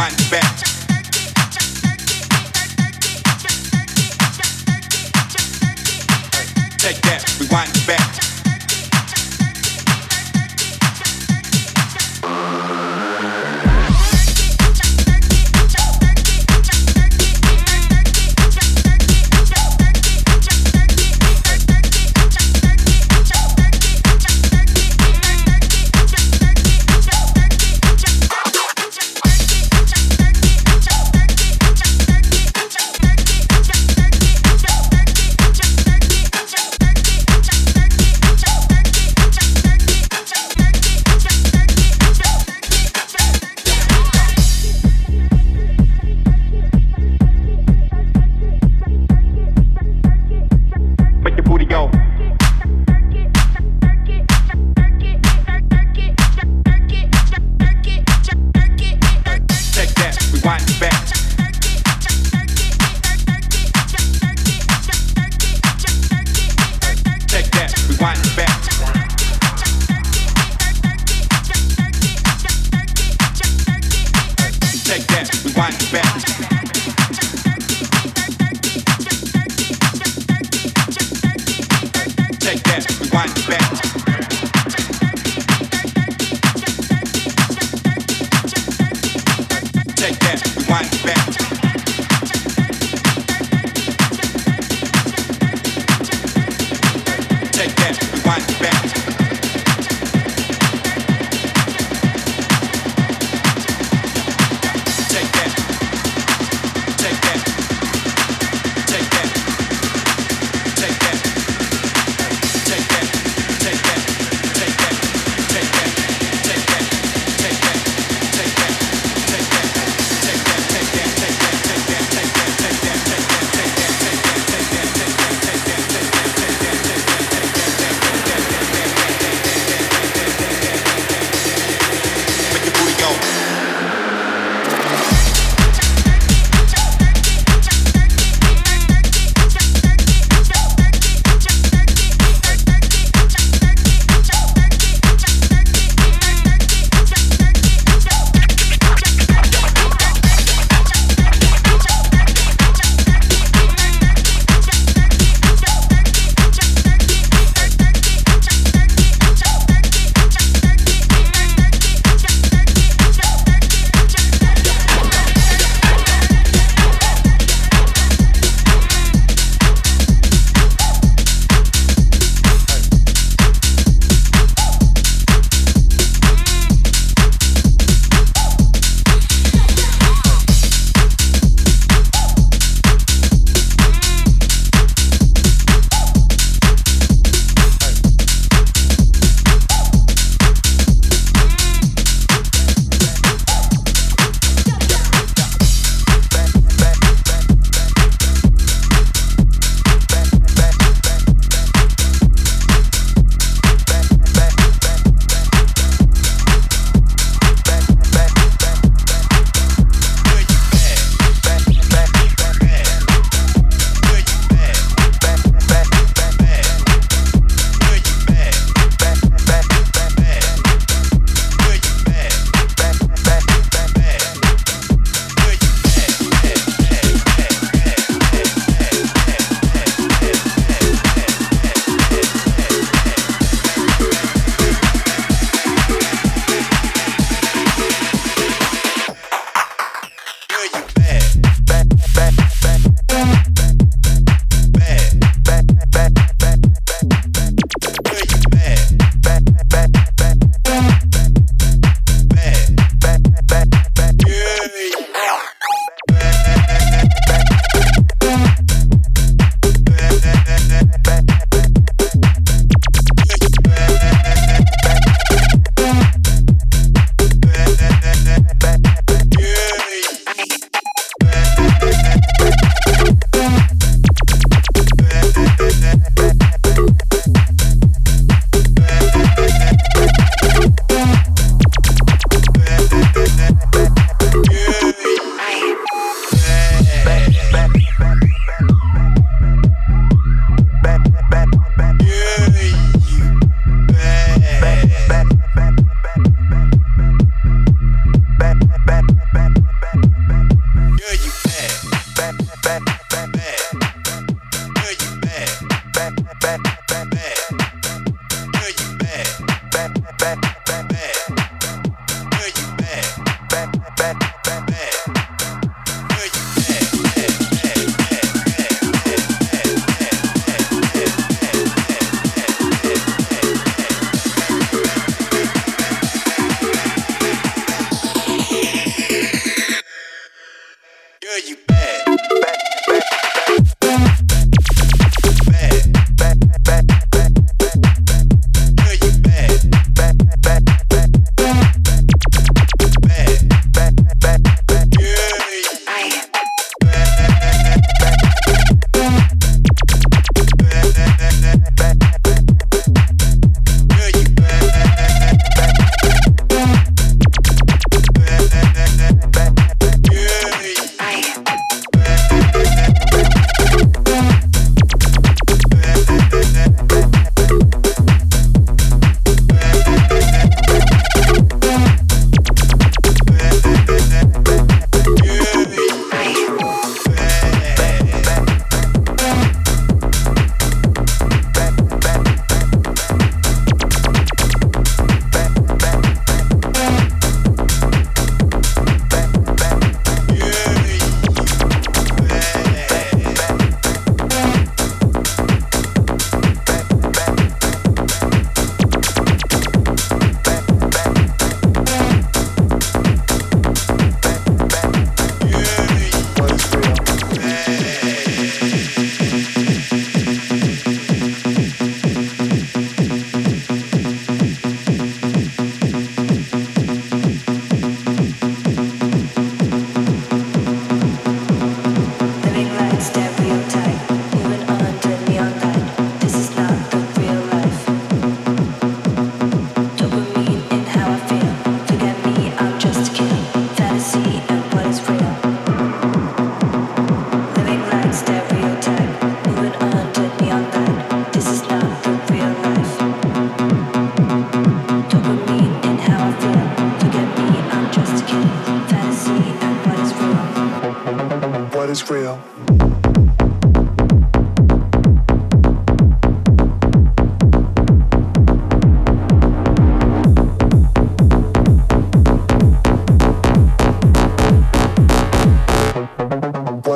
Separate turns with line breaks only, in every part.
fight back.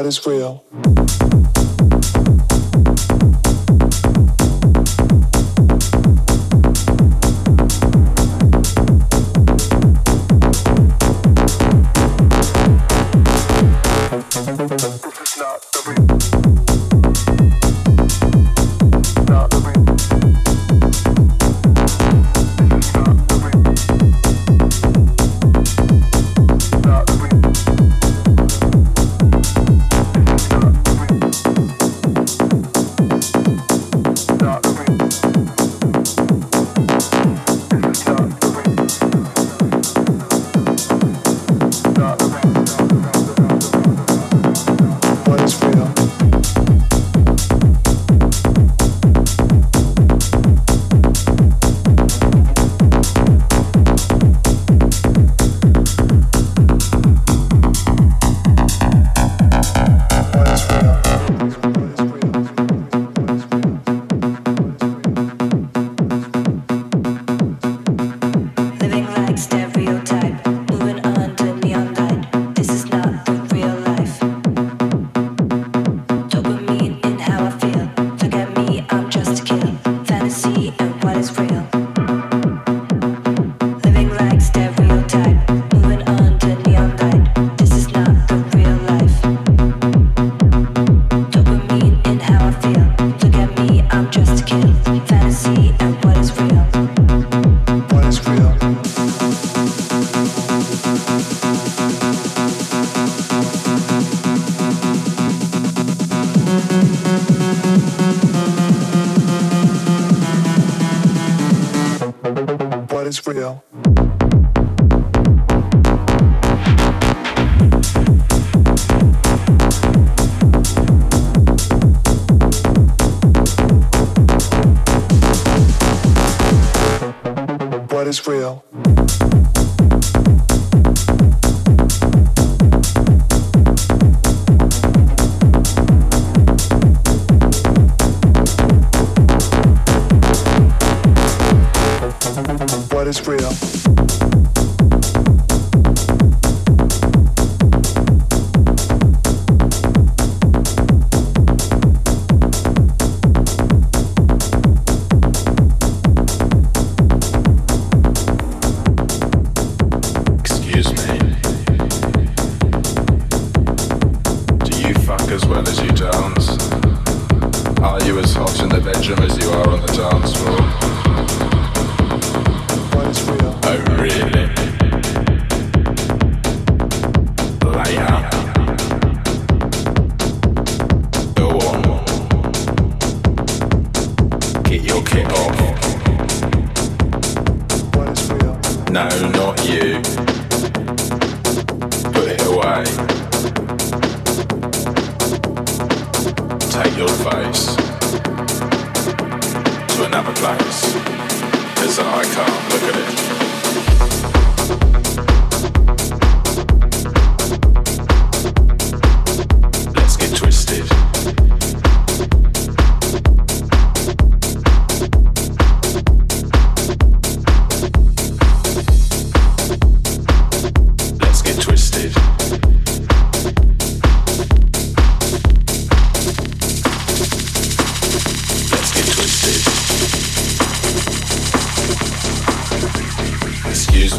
What is real?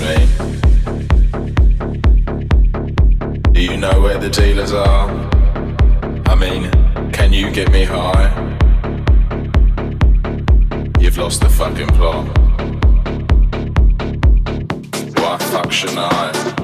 me? Do
you know where the dealers are? I mean, can you get me
high? You've lost the fucking plot. Why fuck should I?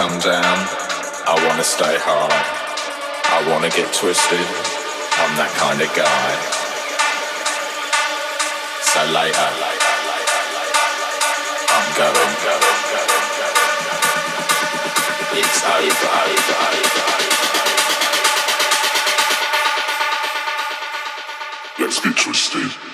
come down. I wanna stay hard. I wanna get twisted. I'm that kind of guy. So later, I'm going. It's over.
Let's get twisted.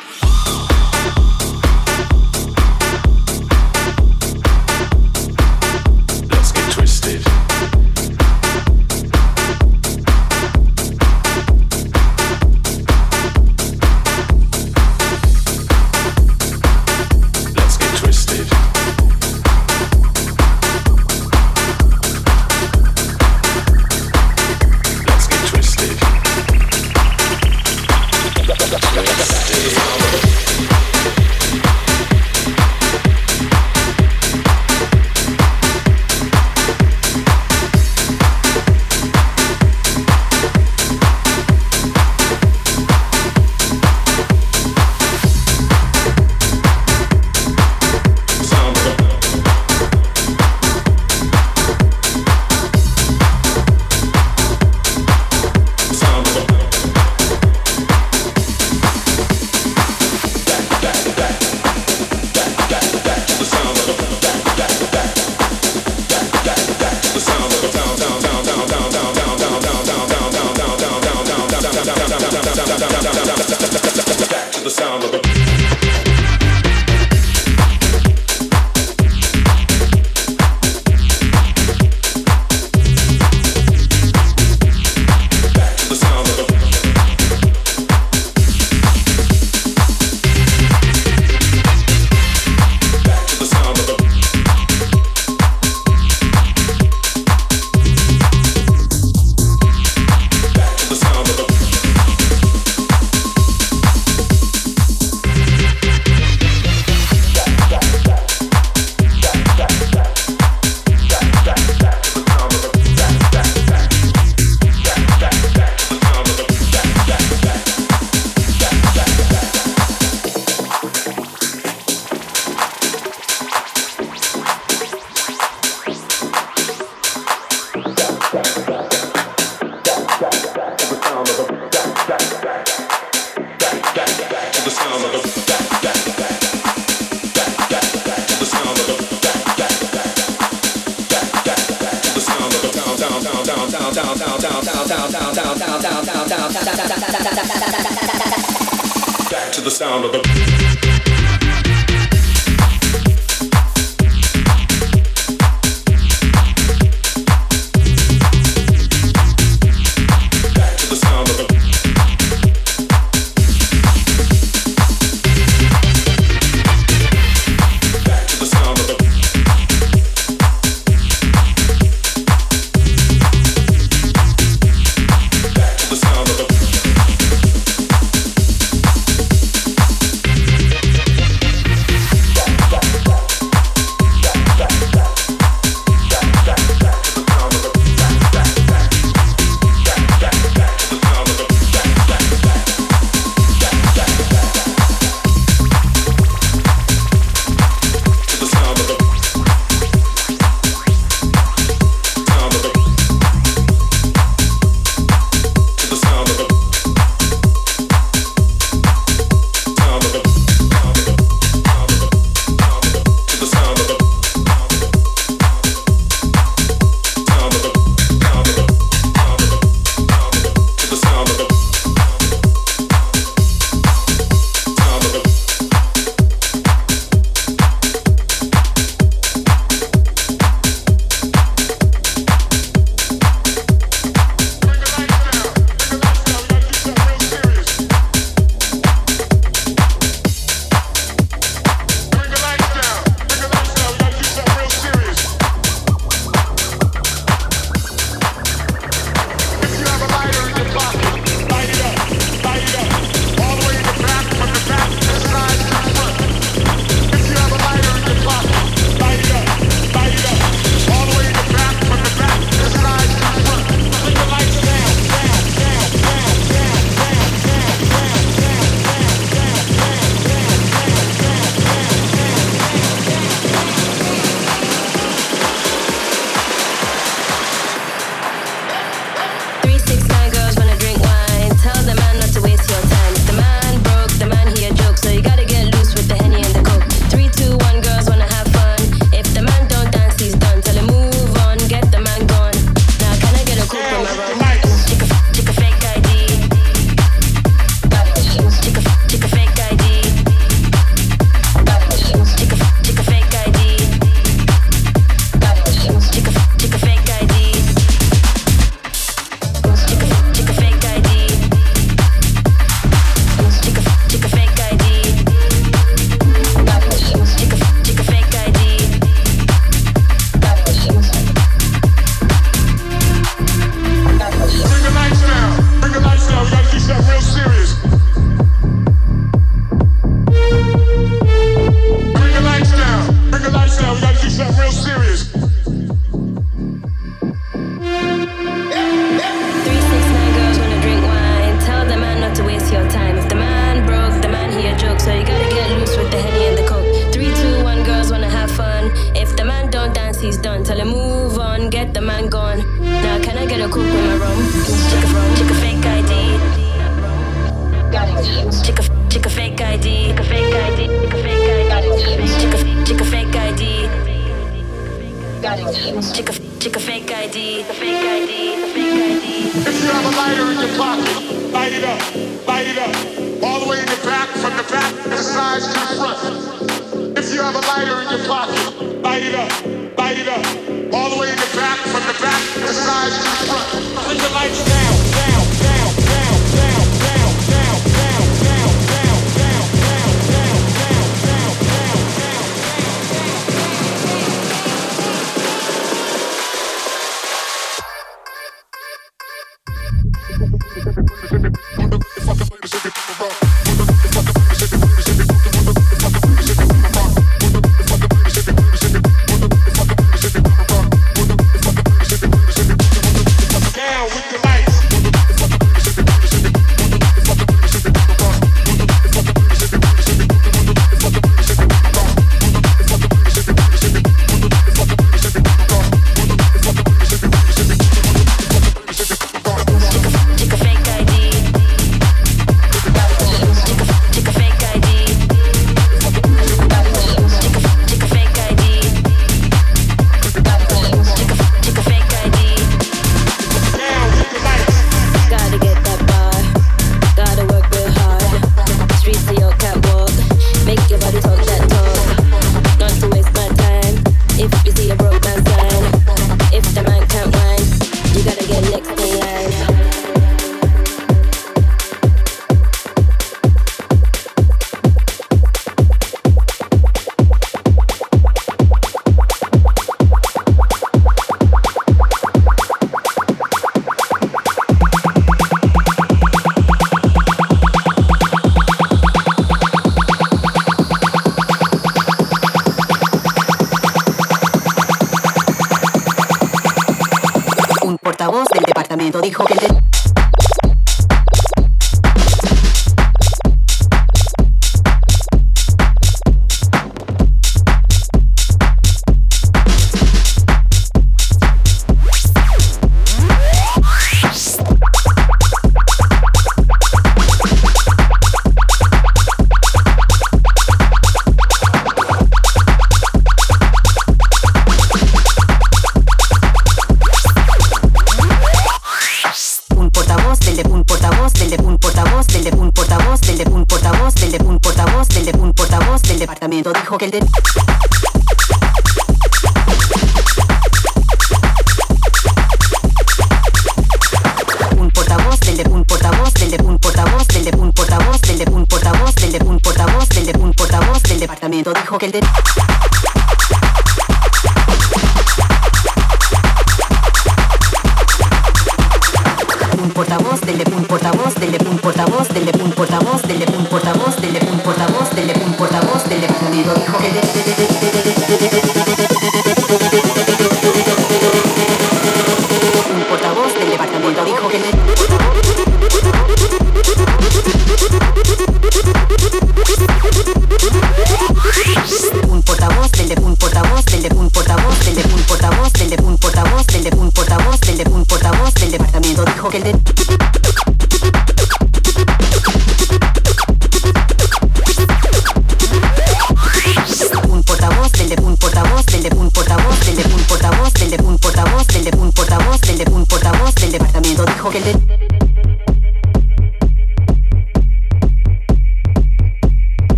portavoz del Lepun portavoz del Lepun portavoz del Lepun portavoz del Lepun portavoz del Lepun portavoz del Lepun portavoz del Lepun portavoz del dijo que